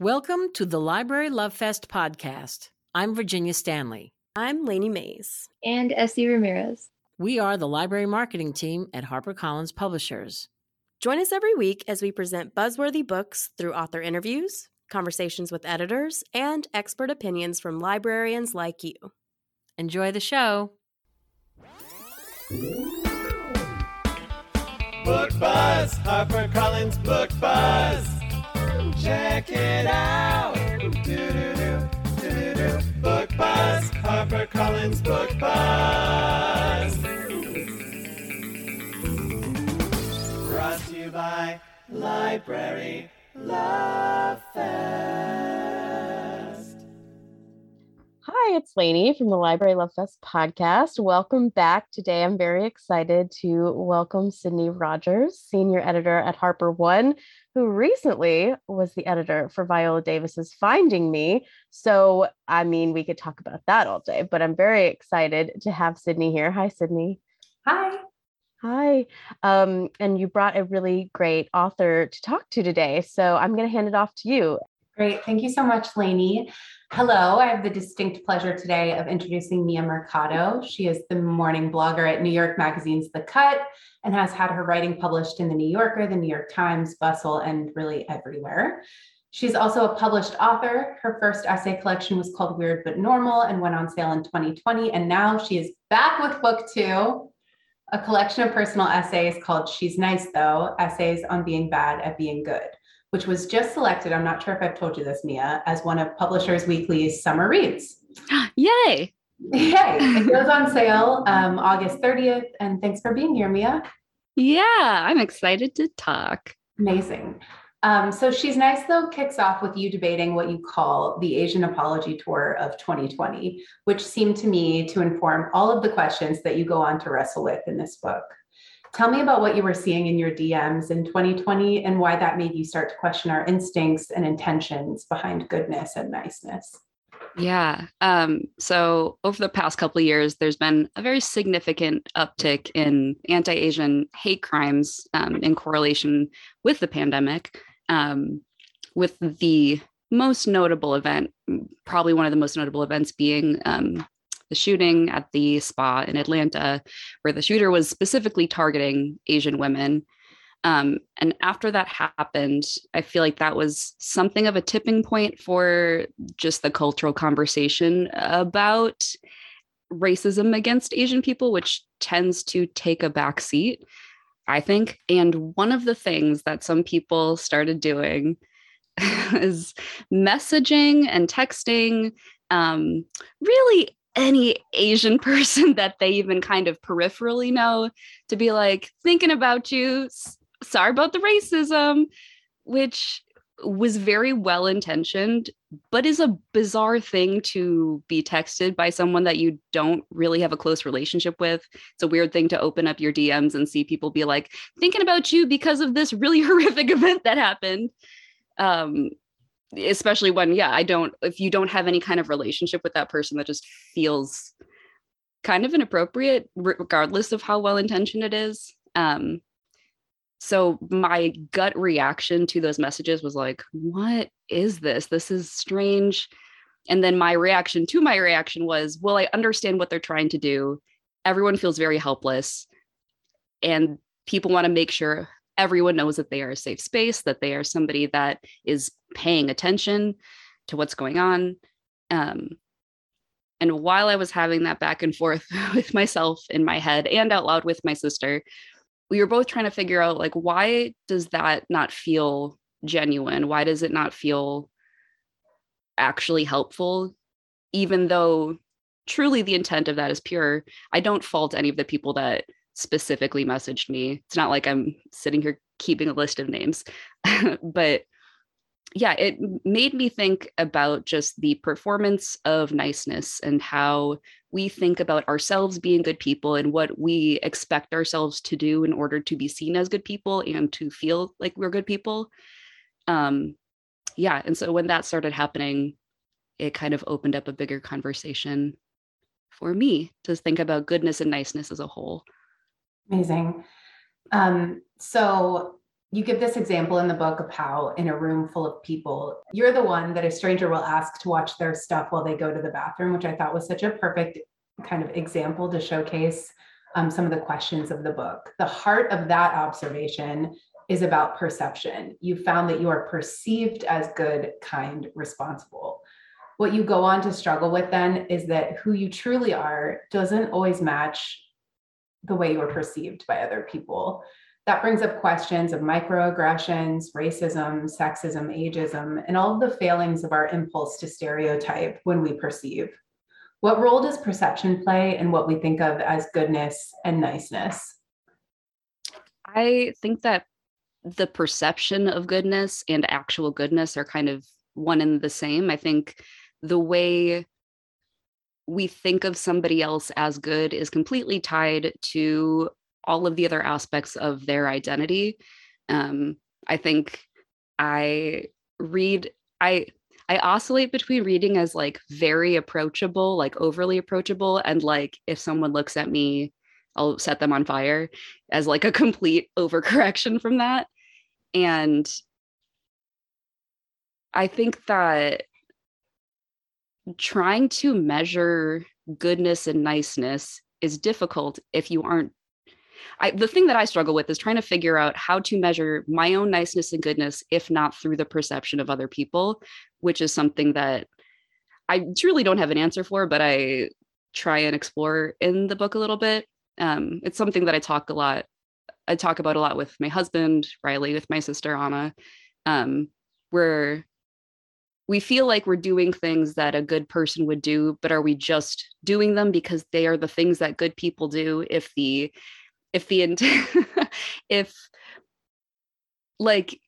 Welcome to the Library Love Fest podcast. I'm Virginia Stanley. I'm Lainey Mays. And Essie Ramirez. We are the library marketing team at HarperCollins Publishers. Join us every week as we present buzzworthy books through author interviews, conversations with editors, and expert opinions from librarians like you. Enjoy the show. Book Buzz, HarperCollins Book Buzz. Check it out. Do-do-do, do-do-do. Book Buzz, HarperCollins Book Buzz. Brought to you by Library Love Fest. Hi, it's Lainey from the Library Love Fest podcast. Welcome back. Today I'm very excited to welcome Sydney Rogers, senior editor at HarperOne, who recently was the editor for Viola Davis's Finding Me. So, I mean, we could talk about that all day, but I'm very excited to have Sydney here. Hi, Sydney. Hi. Hi. Um, and you brought a really great author to talk to today. So I'm going to hand it off to you. Great. Thank you so much, Lainey. Hello. I have the distinct pleasure today of introducing Mia Mercado. She is the morning blogger at New York Magazine's The Cut and has had her writing published in The New Yorker, The New York Times, Bustle, and really everywhere. She's also a published author. Her first essay collection was called Weird But Normal and went on sale in 2020. And now she is back with book two, a collection of personal essays called She's Nice Though Essays on Being Bad at Being Good which was just selected, I'm not sure if I've told you this, Mia, as one of Publishers Weekly's summer reads. Yay! Yay! It goes on sale um, August 30th. And thanks for being here, Mia. Yeah, I'm excited to talk. Amazing. Um, so She's Nice Though kicks off with you debating what you call the Asian Apology Tour of 2020, which seemed to me to inform all of the questions that you go on to wrestle with in this book. Tell me about what you were seeing in your DMs in 2020 and why that made you start to question our instincts and intentions behind goodness and niceness. Yeah. Um, so over the past couple of years, there's been a very significant uptick in anti-Asian hate crimes um, in correlation with the pandemic. Um, with the most notable event, probably one of the most notable events being um, the shooting at the spa in Atlanta, where the shooter was specifically targeting Asian women. Um, and after that happened, I feel like that was something of a tipping point for just the cultural conversation about racism against Asian people, which tends to take a back seat, I think. And one of the things that some people started doing is messaging and texting um, really any Asian person that they even kind of peripherally know to be like thinking about you. Sorry about the racism, which was very well intentioned, but is a bizarre thing to be texted by someone that you don't really have a close relationship with. It's a weird thing to open up your DMs and see people be like, thinking about you because of this really horrific event that happened. Um, especially when yeah i don't if you don't have any kind of relationship with that person that just feels kind of inappropriate regardless of how well intentioned it is um so my gut reaction to those messages was like what is this? This is strange. And then my reaction to my reaction was well i understand what they're trying to do. Everyone feels very helpless and people want to make sure everyone knows that they are a safe space, that they are somebody that is paying attention to what's going on. Um, and while I was having that back and forth with myself in my head and out loud with my sister, we were both trying to figure out like, why does that not feel genuine? Why does it not feel actually helpful? Even though truly the intent of that is pure, I don't fault any of the people that specifically messaged me. It's not like I'm sitting here keeping a list of names, but yeah, it made me think about just the performance of niceness and how we think about ourselves being good people and what we expect ourselves to do in order to be seen as good people and to feel like we're good people. Um, yeah, and so when that started happening, it kind of opened up a bigger conversation for me to think about goodness and niceness as a whole. Amazing. Um, so you give this example in the book of how in a room full of people you're the one that a stranger will ask to watch their stuff while they go to the bathroom which i thought was such a perfect kind of example to showcase um, some of the questions of the book. The heart of that observation is about perception. You found that you are perceived as good kind responsible. What you go on to struggle with then is that who you truly are doesn't always match the way you are perceived by other people that brings up questions of microaggressions, racism, sexism, ageism, and all of the failings of our impulse to stereotype when we perceive. What role does perception play in what we think of as goodness and niceness? I think that the perception of goodness and actual goodness are kind of one and the same. I think the way we think of somebody else as good is completely tied to all of the other aspects of their identity. Um, I think I read, I I oscillate between reading as like very approachable, like overly approachable, and like if someone looks at me, I'll set them on fire as like a complete overcorrection from that. And I think that trying to measure goodness and niceness is difficult if you aren't I, the thing that I struggle with is trying to figure out how to measure my own niceness and goodness, if not through the perception of other people, which is something that I truly don't have an answer for, but I try and explore in the book a little bit. Um, it's something that I talk a lot. I talk about a lot with my husband, Riley, with my sister, Anna, um, where we feel like we're doing things that a good person would do, but are we just doing them because they are the things that good people do? If the if the if like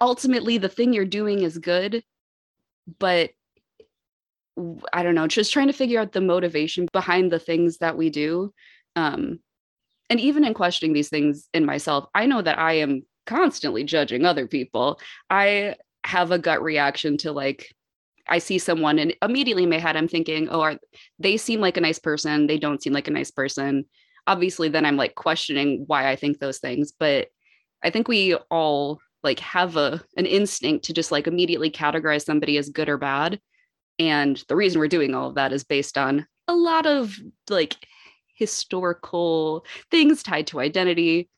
ultimately the thing you're doing is good but i don't know just trying to figure out the motivation behind the things that we do um and even in questioning these things in myself i know that i am constantly judging other people i have a gut reaction to like I see someone and immediately in my head I'm thinking, oh, are they seem like a nice person? They don't seem like a nice person obviously then i'm like questioning why i think those things but i think we all like have a an instinct to just like immediately categorize somebody as good or bad and the reason we're doing all of that is based on a lot of like historical things tied to identity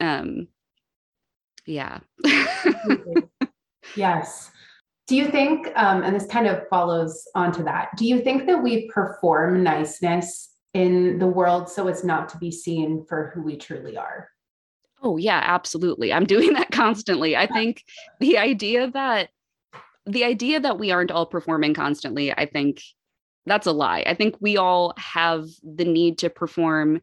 um yeah. Yes. Do you think um, and this kind of follows onto that do you think that we perform niceness in the world so it's not to be seen for who we truly are. Oh, yeah, absolutely. I'm doing that constantly. I think the idea that the idea that we aren't all performing constantly, I think that's a lie. I think we all have the need to perform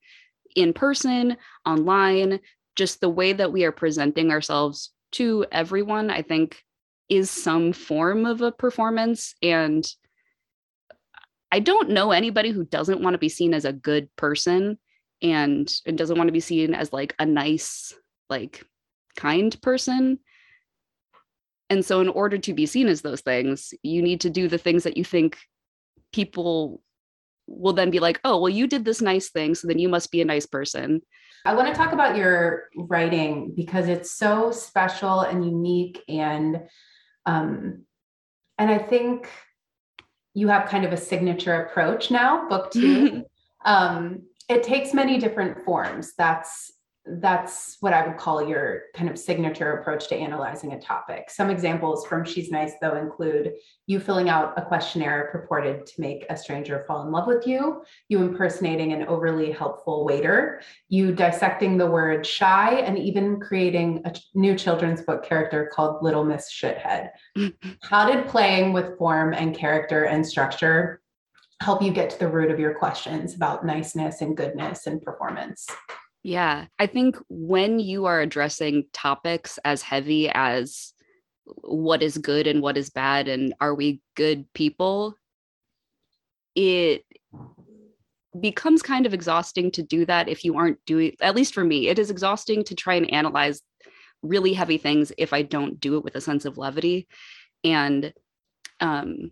in person, online, just the way that we are presenting ourselves to everyone, I think is some form of a performance. And I don't know anybody who doesn't want to be seen as a good person and, and doesn't want to be seen as like a nice, like kind person. And so, in order to be seen as those things, you need to do the things that you think people will then be like, oh, well, you did this nice thing. So then you must be a nice person. I want to talk about your writing because it's so special and unique. And, um, and I think you have kind of a signature approach now, book 2 um, it takes many different forms. That's that's what I would call your kind of signature approach to analyzing a topic. Some examples from She's Nice, though, include you filling out a questionnaire purported to make a stranger fall in love with you, you impersonating an overly helpful waiter, you dissecting the word shy, and even creating a new children's book character called Little Miss Shithead. How did playing with form and character and structure help you get to the root of your questions about niceness and goodness and performance? Yeah, I think when you are addressing topics as heavy as what is good and what is bad and are we good people, it becomes kind of exhausting to do that if you aren't doing at least for me it is exhausting to try and analyze really heavy things if i don't do it with a sense of levity. And um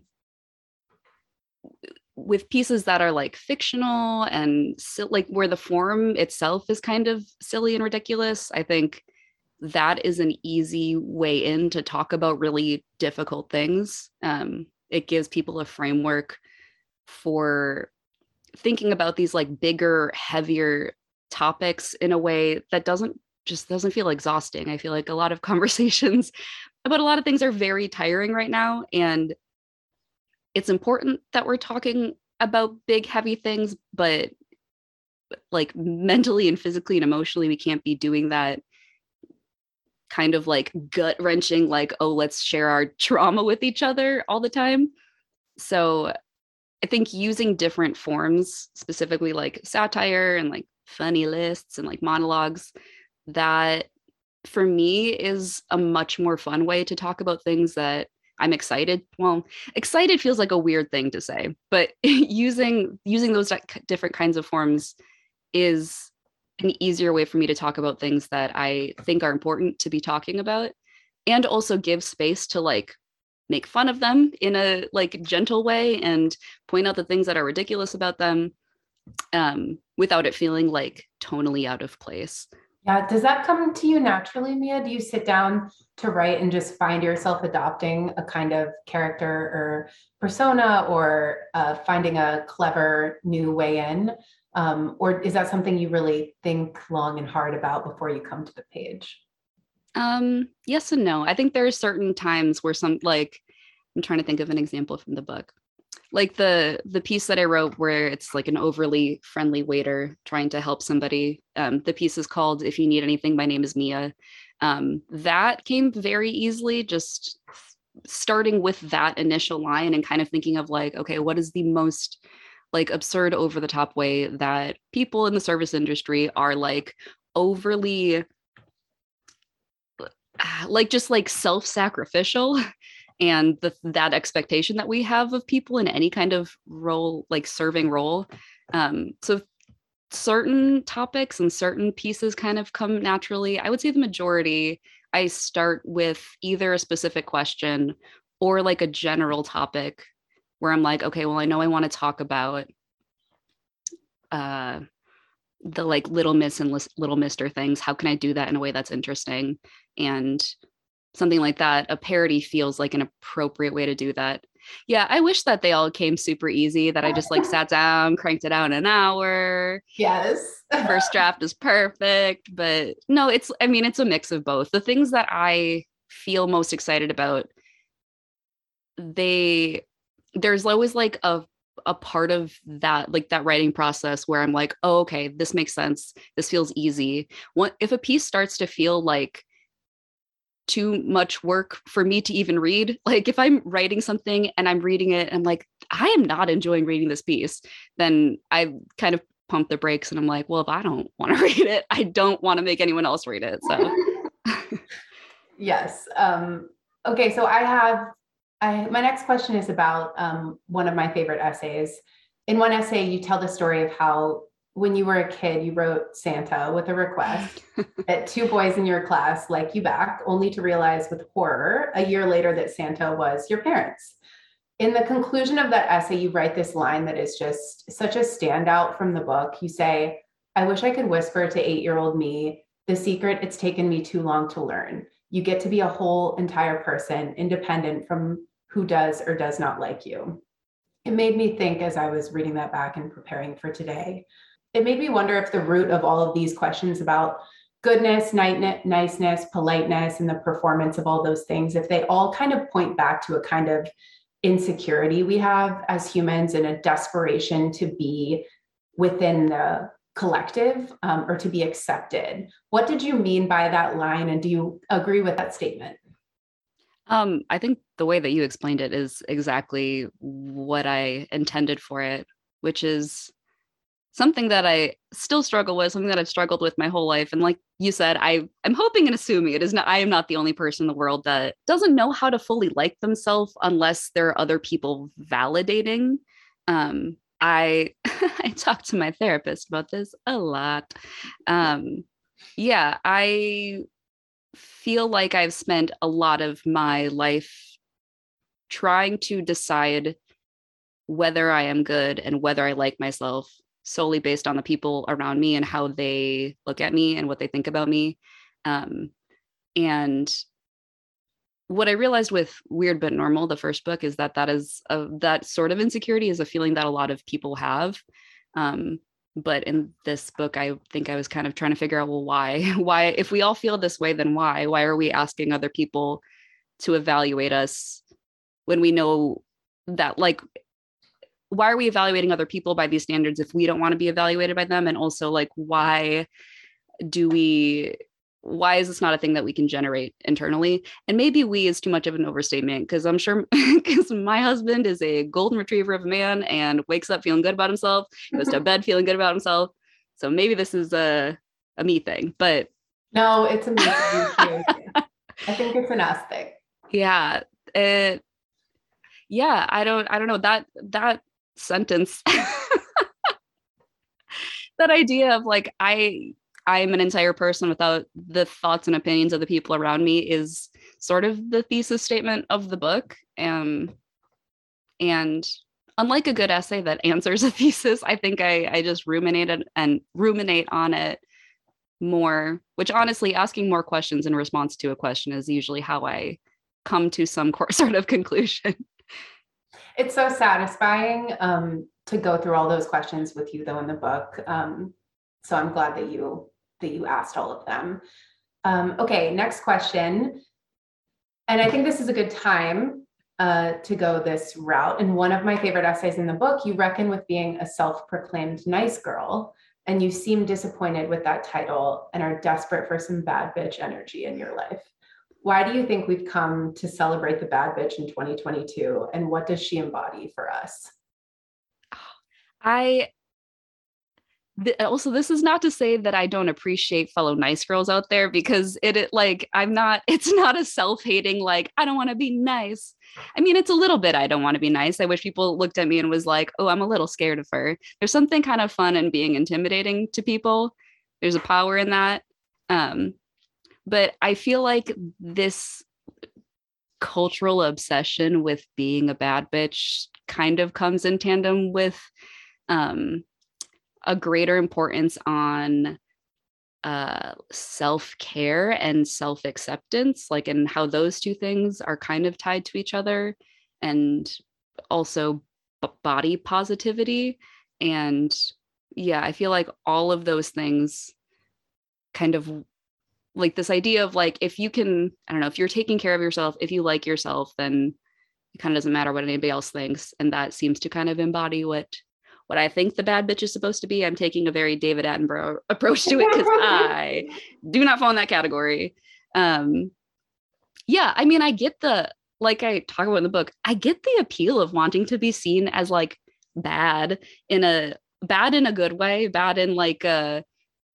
with pieces that are like fictional and like where the form itself is kind of silly and ridiculous i think that is an easy way in to talk about really difficult things. Um, it gives people a framework for thinking about these like bigger, heavier topics in a way that doesn't just doesn't feel exhausting. I feel like a lot of conversations about a lot of things are very tiring right now. And it's important that we're talking about big, heavy things, but like mentally and physically and emotionally, we can't be doing that kind of like gut wrenching, like, oh, let's share our trauma with each other all the time. So I think using different forms, specifically like satire and like funny lists and like monologues, that for me is a much more fun way to talk about things that I'm excited. Well, excited feels like a weird thing to say, but using using those different kinds of forms is an easier way for me to talk about things that I think are important to be talking about and also give space to like make fun of them in a like gentle way and point out the things that are ridiculous about them um, without it feeling like tonally out of place. Yeah. Does that come to you naturally, Mia? Do you sit down to write and just find yourself adopting a kind of character or persona or uh, finding a clever new way in? Um, or is that something you really think long and hard about before you come to the page? Um, yes and no. I think there are certain times where some like I'm trying to think of an example from the book. Like the the piece that I wrote where it's like an overly friendly waiter trying to help somebody. Um, the piece is called "If You Need Anything." My name is Mia. Um, that came very easily, just starting with that initial line and kind of thinking of like, okay, what is the most like absurd over the top way that people in the service industry are like overly like just like self-sacrificial and the, that expectation that we have of people in any kind of role like serving role um so certain topics and certain pieces kind of come naturally i would say the majority i start with either a specific question or like a general topic where I'm like, okay, well, I know I want to talk about uh, the like little miss and little mister things. How can I do that in a way that's interesting? And something like that, a parody feels like an appropriate way to do that. Yeah, I wish that they all came super easy, that I just like sat down, cranked it out in an hour. Yes. First draft is perfect. But no, it's, I mean, it's a mix of both. The things that I feel most excited about, they there's always like a a part of that like that writing process where i'm like oh okay this makes sense this feels easy what if a piece starts to feel like too much work for me to even read like if i'm writing something and i'm reading it and i'm like i am not enjoying reading this piece then i kind of pump the brakes and i'm like well if i don't want to read it i don't want to make anyone else read it so yes um okay so i have I, my next question is about um, one of my favorite essays. In one essay, you tell the story of how when you were a kid, you wrote Santa with a request that two boys in your class like you back, only to realize with horror a year later that Santa was your parents. In the conclusion of that essay, you write this line that is just such a standout from the book. You say, I wish I could whisper to eight year old me the secret it's taken me too long to learn. You get to be a whole entire person, independent from who does or does not like you. It made me think as I was reading that back and preparing for today. It made me wonder if the root of all of these questions about goodness, niceness, politeness, and the performance of all those things, if they all kind of point back to a kind of insecurity we have as humans and a desperation to be within the collective um, or to be accepted. What did you mean by that line? And do you agree with that statement? Um, I think the way that you explained it is exactly what I intended for it, which is something that I still struggle with, something that I've struggled with my whole life. And like you said, I I'm hoping and assuming it is not I am not the only person in the world that doesn't know how to fully like themselves unless there are other people validating. Um, I I talk to my therapist about this a lot. Um, yeah, I feel like I've spent a lot of my life trying to decide whether I am good and whether I like myself solely based on the people around me and how they look at me and what they think about me. Um, and what I realized with Weird but Normal, the first book, is that that is a, that sort of insecurity is a feeling that a lot of people have. Um, but in this book, I think I was kind of trying to figure out, well, why? Why, if we all feel this way, then why? Why are we asking other people to evaluate us when we know that, like, why are we evaluating other people by these standards if we don't want to be evaluated by them? And also, like, why do we why is this not a thing that we can generate internally? And maybe we is too much of an overstatement because I'm sure because my husband is a golden retriever of a man and wakes up feeling good about himself, goes to bed feeling good about himself. So maybe this is a a me thing, but no, it's a me thing I think it's an us thing. Yeah. It, yeah, I don't I don't know that that sentence that idea of like I I'm an entire person without the thoughts and opinions of the people around me is sort of the thesis statement of the book. Um, and unlike a good essay that answers a thesis, I think I, I just ruminated and ruminate on it more, which honestly, asking more questions in response to a question is usually how I come to some sort of conclusion. It's so satisfying um, to go through all those questions with you, though, in the book. Um, so I'm glad that you that you asked all of them. Um, okay, next question. And I think this is a good time uh, to go this route. In one of my favorite essays in the book, you reckon with being a self proclaimed nice girl, and you seem disappointed with that title and are desperate for some bad bitch energy in your life. Why do you think we've come to celebrate the bad bitch in 2022? And what does she embody for us? I also this is not to say that i don't appreciate fellow nice girls out there because it, it like i'm not it's not a self-hating like i don't want to be nice. I mean it's a little bit i don't want to be nice. I wish people looked at me and was like oh i'm a little scared of her. There's something kind of fun in being intimidating to people. There's a power in that. Um but i feel like this cultural obsession with being a bad bitch kind of comes in tandem with um a greater importance on uh, self care and self acceptance, like, and how those two things are kind of tied to each other, and also b- body positivity. And yeah, I feel like all of those things kind of like this idea of like, if you can, I don't know, if you're taking care of yourself, if you like yourself, then it kind of doesn't matter what anybody else thinks. And that seems to kind of embody what what I think the bad bitch is supposed to be. I'm taking a very David Attenborough approach to it because I do not fall in that category. Um, yeah, I mean, I get the like I talk about in the book. I get the appeal of wanting to be seen as like bad in a bad in a good way, bad in like a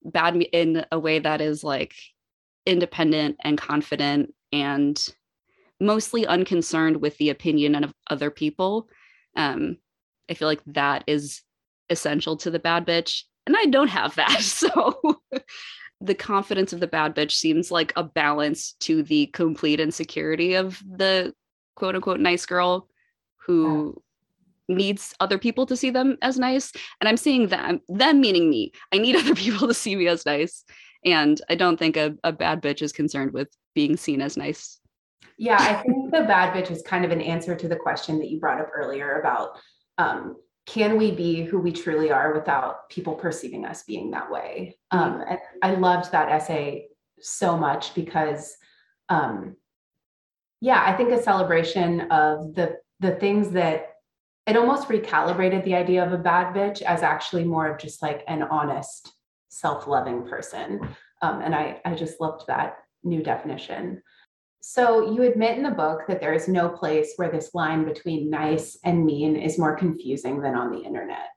bad in a way that is like independent and confident and mostly unconcerned with the opinion of other people. Um, I feel like that is essential to the bad bitch. And I don't have that. So the confidence of the bad bitch seems like a balance to the complete insecurity of the quote unquote nice girl who yeah. needs other people to see them as nice. And I'm seeing them, them meaning me. I need other people to see me as nice. And I don't think a, a bad bitch is concerned with being seen as nice. Yeah, I think the bad bitch is kind of an answer to the question that you brought up earlier about um, can we be who we truly are without people perceiving us being that way? Mm-hmm. Um, and I loved that essay so much because, um, yeah, I think a celebration of the the things that it almost recalibrated the idea of a bad bitch as actually more of just like an honest, self-loving person. Um, and I I just loved that new definition. So, you admit in the book that there is no place where this line between nice and mean is more confusing than on the internet.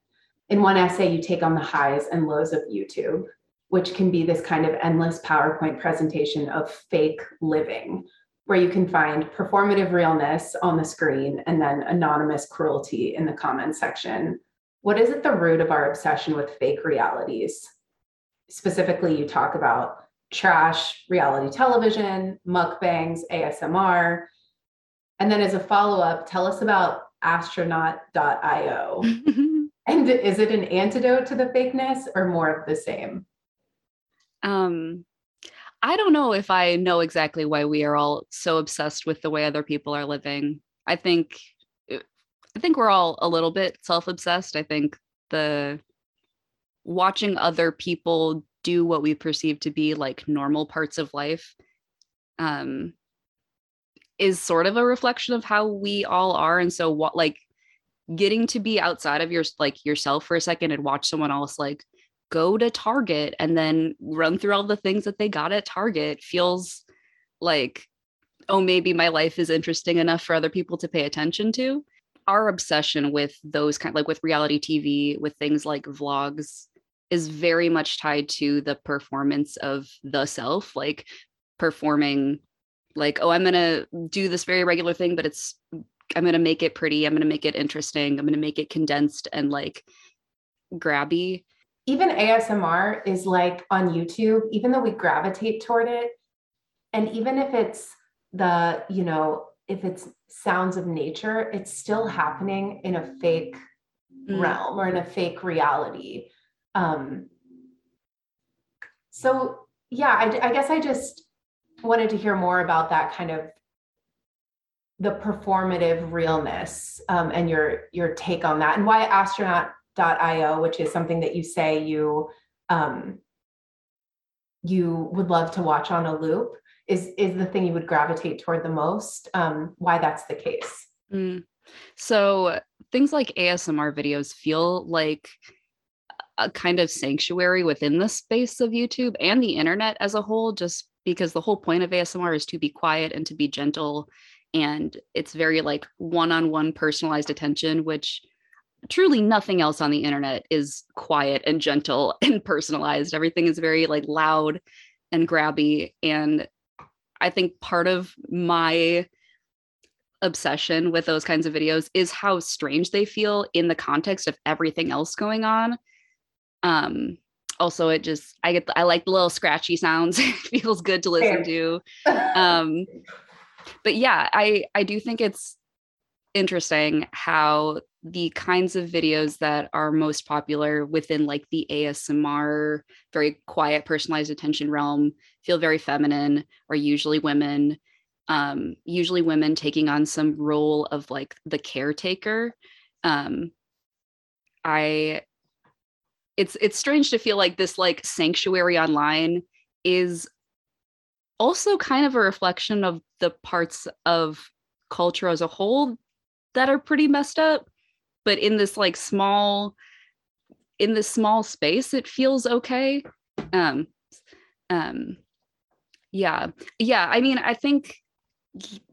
In one essay, you take on the highs and lows of YouTube, which can be this kind of endless PowerPoint presentation of fake living, where you can find performative realness on the screen and then anonymous cruelty in the comments section. What is at the root of our obsession with fake realities? Specifically, you talk about trash reality television, mukbangs, ASMR. And then as a follow up, tell us about astronaut.io. and is it an antidote to the fakeness or more of the same? Um, I don't know if I know exactly why we are all so obsessed with the way other people are living. I think I think we're all a little bit self-obsessed. I think the watching other people do what we perceive to be like normal parts of life um is sort of a reflection of how we all are. And so what like getting to be outside of your like yourself for a second and watch someone else like go to Target and then run through all the things that they got at Target feels like oh maybe my life is interesting enough for other people to pay attention to. Our obsession with those kind like with reality TV with things like vlogs is very much tied to the performance of the self like performing like oh i'm going to do this very regular thing but it's i'm going to make it pretty i'm going to make it interesting i'm going to make it condensed and like grabby even asmr is like on youtube even though we gravitate toward it and even if it's the you know if it's sounds of nature it's still happening in a fake mm. realm or in a fake reality um so yeah I, I guess i just wanted to hear more about that kind of the performative realness um, and your your take on that and why astronaut.io which is something that you say you um, you would love to watch on a loop is is the thing you would gravitate toward the most um, why that's the case mm. so things like asmr videos feel like a kind of sanctuary within the space of youtube and the internet as a whole just because the whole point of ASMR is to be quiet and to be gentle. And it's very like one on one personalized attention, which truly nothing else on the internet is quiet and gentle and personalized. Everything is very like loud and grabby. And I think part of my obsession with those kinds of videos is how strange they feel in the context of everything else going on. Um, also it just i get the, i like the little scratchy sounds. It feels good to listen to. Um but yeah i i do think it's interesting how the kinds of videos that are most popular within like the asmr very quiet personalized attention realm feel very feminine are usually women. Um usually women taking on some role of like the caretaker. Um i it's it's strange to feel like this like sanctuary online is also kind of a reflection of the parts of culture as a whole that are pretty messed up but in this like small in this small space it feels okay. Um um yeah yeah i mean i think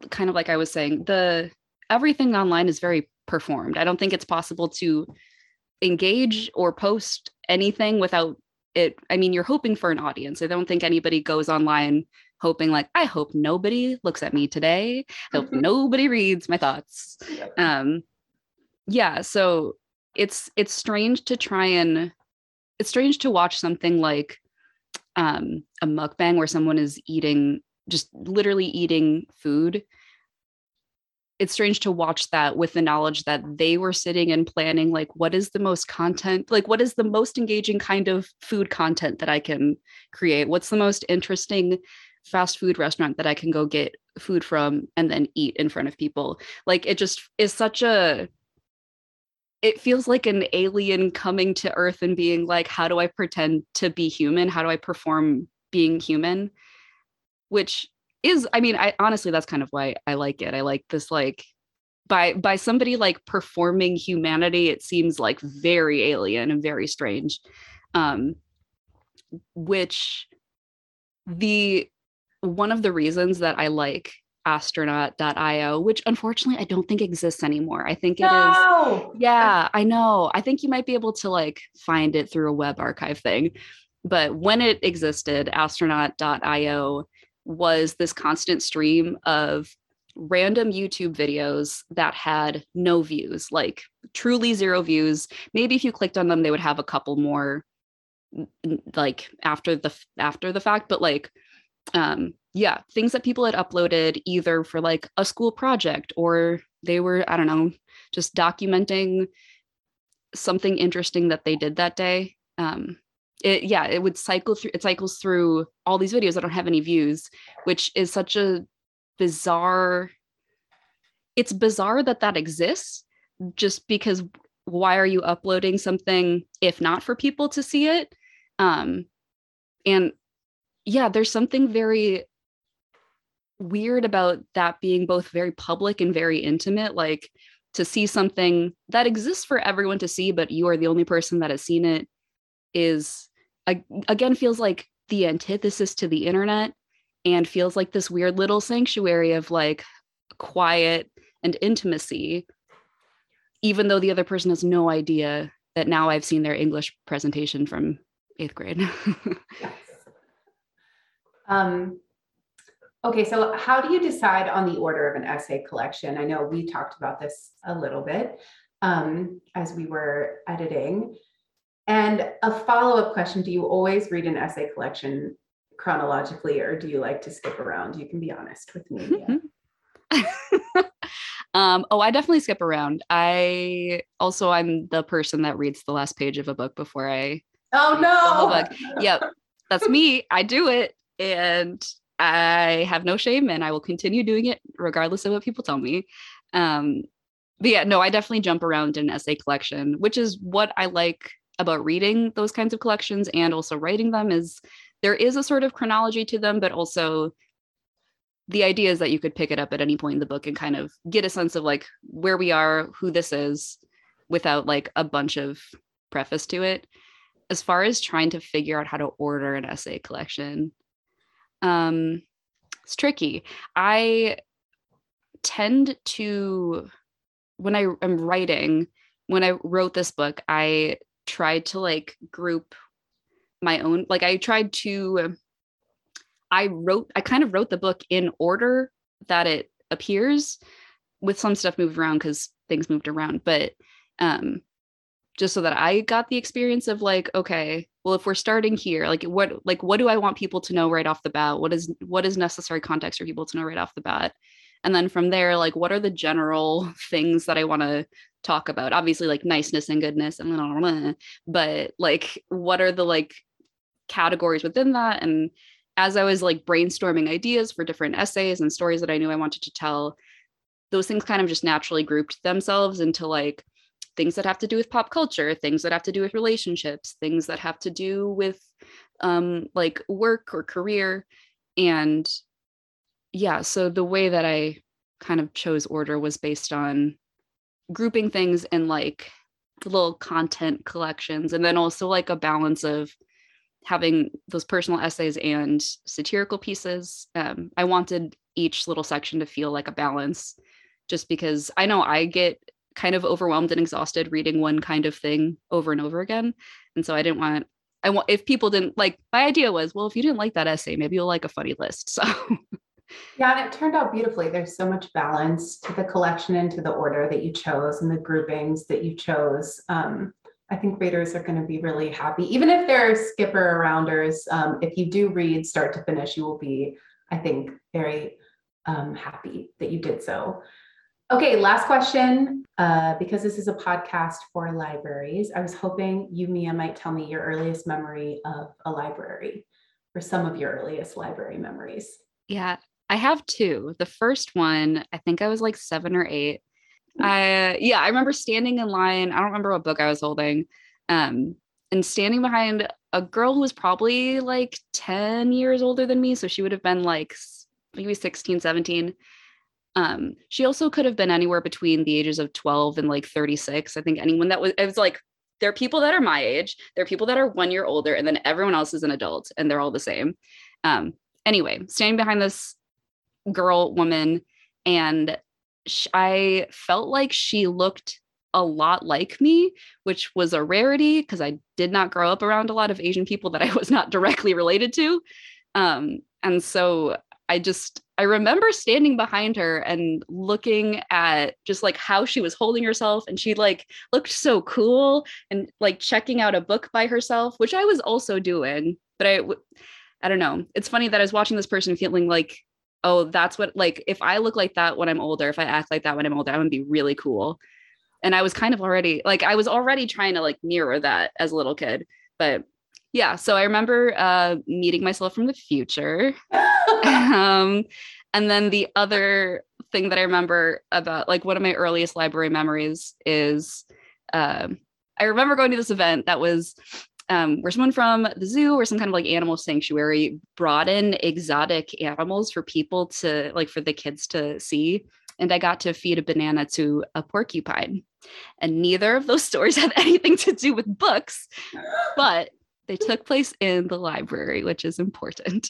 kind of like i was saying the everything online is very performed. I don't think it's possible to engage or post anything without it i mean you're hoping for an audience. I don't think anybody goes online hoping like i hope nobody looks at me today. I hope mm-hmm. nobody reads my thoughts. Um yeah so it's it's strange to try and it's strange to watch something like um a mukbang where someone is eating just literally eating food it's strange to watch that with the knowledge that they were sitting and planning like what is the most content like what is the most engaging kind of food content that i can create? What's the most interesting fast food restaurant that i can go get food from and then eat in front of people? Like it just is such a it feels like an alien coming to earth and being like how do i pretend to be human? How do i perform being human? Which is i mean i honestly that's kind of why i like it i like this like by by somebody like performing humanity it seems like very alien and very strange um which the one of the reasons that i like astronaut.io which unfortunately i don't think exists anymore i think it no! is. yeah i know i think you might be able to like find it through a web archive thing but when it existed astronaut.io was this constant stream of random YouTube videos that had no views, like truly zero views. Maybe if you clicked on them, they would have a couple more like after the after the fact, but like um yeah, things that people had uploaded either for like a school project or they were, I don't know, just documenting something interesting that they did that day. Um, it yeah it would cycle through it cycles through all these videos that don't have any views which is such a bizarre it's bizarre that that exists just because why are you uploading something if not for people to see it? Um and yeah there's something very weird about that being both very public and very intimate like to see something that exists for everyone to see but you are the only person that has seen it is again feels like the antithesis to the internet and feels like this weird little sanctuary of like quiet and intimacy even though the other person has no idea that now I've seen their English presentation from eighth grade. yes. um, okay, so how do you decide on the order of an essay collection? I know we talked about this a little bit um, as we were editing. And a follow up question Do you always read an essay collection chronologically, or do you like to skip around? You can be honest with me. um, oh, I definitely skip around. I also, I'm the person that reads the last page of a book before I. Oh, no. Yep. That's me. I do it. And I have no shame and I will continue doing it regardless of what people tell me. Um, but yeah, no, I definitely jump around in an essay collection, which is what I like about reading those kinds of collections and also writing them is there is a sort of chronology to them, but also the idea is that you could pick it up at any point in the book and kind of get a sense of like where we are, who this is, without like a bunch of preface to it. As far as trying to figure out how to order an essay collection, um, it's tricky. I tend to, when I am writing, when I wrote this book, I tried to like group my own like i tried to i wrote i kind of wrote the book in order that it appears with some stuff moved around because things moved around but um just so that i got the experience of like okay well if we're starting here like what like what do i want people to know right off the bat? What is what is necessary context for people to know right off the bat and then from there like what are the general things that i want to talk about? Obviously like niceness and goodness and blah, blah, blah, but like what are the like categories within that? And as i was like brainstorming ideas for different essays and stories that i knew i wanted to tell those things kind of just naturally grouped themselves into like things that have to do with pop culture things that have to do with relationships things that have to do with um like work or career. And yeah so the way that i kind of chose order was based on grouping things in like little content collections and then also like a balance of having those personal essays and satirical pieces. Um, i wanted each little section to feel like a balance just because i know i get kind of overwhelmed and exhausted reading one kind of thing over and over again and so i didn't want i want if people didn't like my idea was well if you didn't like that essay maybe you'll like a funny list. So Yeah, and it turned out beautifully. There's so much balance to the collection and to the order that you chose and the groupings that you chose. Um, I think readers are going to be really happy, even if they're skipper arounders. Um, if you do read start to finish, you will be, I think, very um, happy that you did so. Okay, last question. Uh, because this is a podcast for libraries, I was hoping you, Mia, might tell me your earliest memory of a library or some of your earliest library memories. Yeah, I have two. The first one, I think I was like seven or eight. I yeah, I remember standing in line. I don't remember what book I was holding. Um, and standing behind a girl who was probably like 10 years older than me. So she would have been like maybe 16, 17. Um, she also could have been anywhere between the ages of 12 and like 36. I think anyone that was it was like there are people that are my age, there are people that are one year older, and then everyone else is an adult and they're all the same. Um, anyway, standing behind this girl woman and I felt like she looked a lot like me, which was a rarity because I did not grow up around a lot of Asian people that I was not directly related to. Um, and so I just, I remember standing behind her and looking at just like how she was holding herself. And she like looked so cool and like checking out a book by herself, which I was also doing. But I, I don't know. It's funny that I was watching this person feeling like oh, that's what like if I look like that when I'm older, if I act like that when I'm older, I'm gonna be really cool. And I was kind of already like I was already trying to like mirror that as a little kid, but Yeah. So I remember uh, meeting myself from the future. um, and then the other thing that I remember about, like, one of my earliest library memories is um, I remember going to this event that was um, where someone from the zoo or some kind of like animal sanctuary brought in exotic animals for people to like for the kids to see. And I got to feed a banana to a porcupine. And neither of those stories had anything to do with books, but they took place in the library, which is important.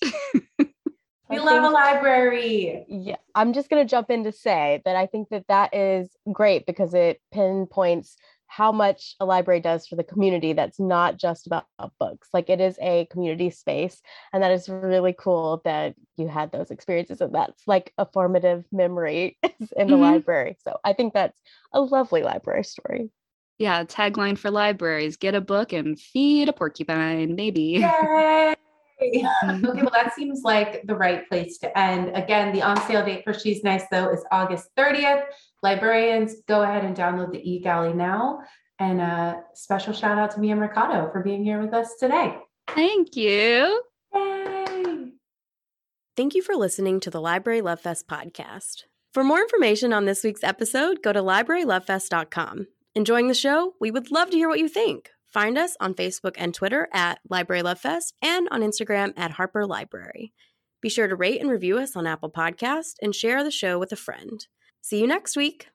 we love a library. Yeah, I'm just going to jump in to say that I think that that is great because it pinpoints how much a library does for the community that's not just about books like it is a community space and that is really cool that you had those experiences and that's like a formative memory in the mm-hmm. library so i think that's a lovely library story yeah tagline for libraries get a book and feed a porcupine maybe Yay! okay, well, that seems like the right place to end. Again, the on sale date for She's Nice, though, is August 30th. Librarians, go ahead and download the eGalley now. And a special shout out to Mia Mercado for being here with us today. Thank you. Yay. Thank you for listening to the Library Love Fest podcast. For more information on this week's episode, go to librarylovefest.com. Enjoying the show? We would love to hear what you think. Find us on Facebook and Twitter at Library Love Fest and on Instagram at Harper Library. Be sure to rate and review us on Apple Podcast and share the show with a friend. See you next week.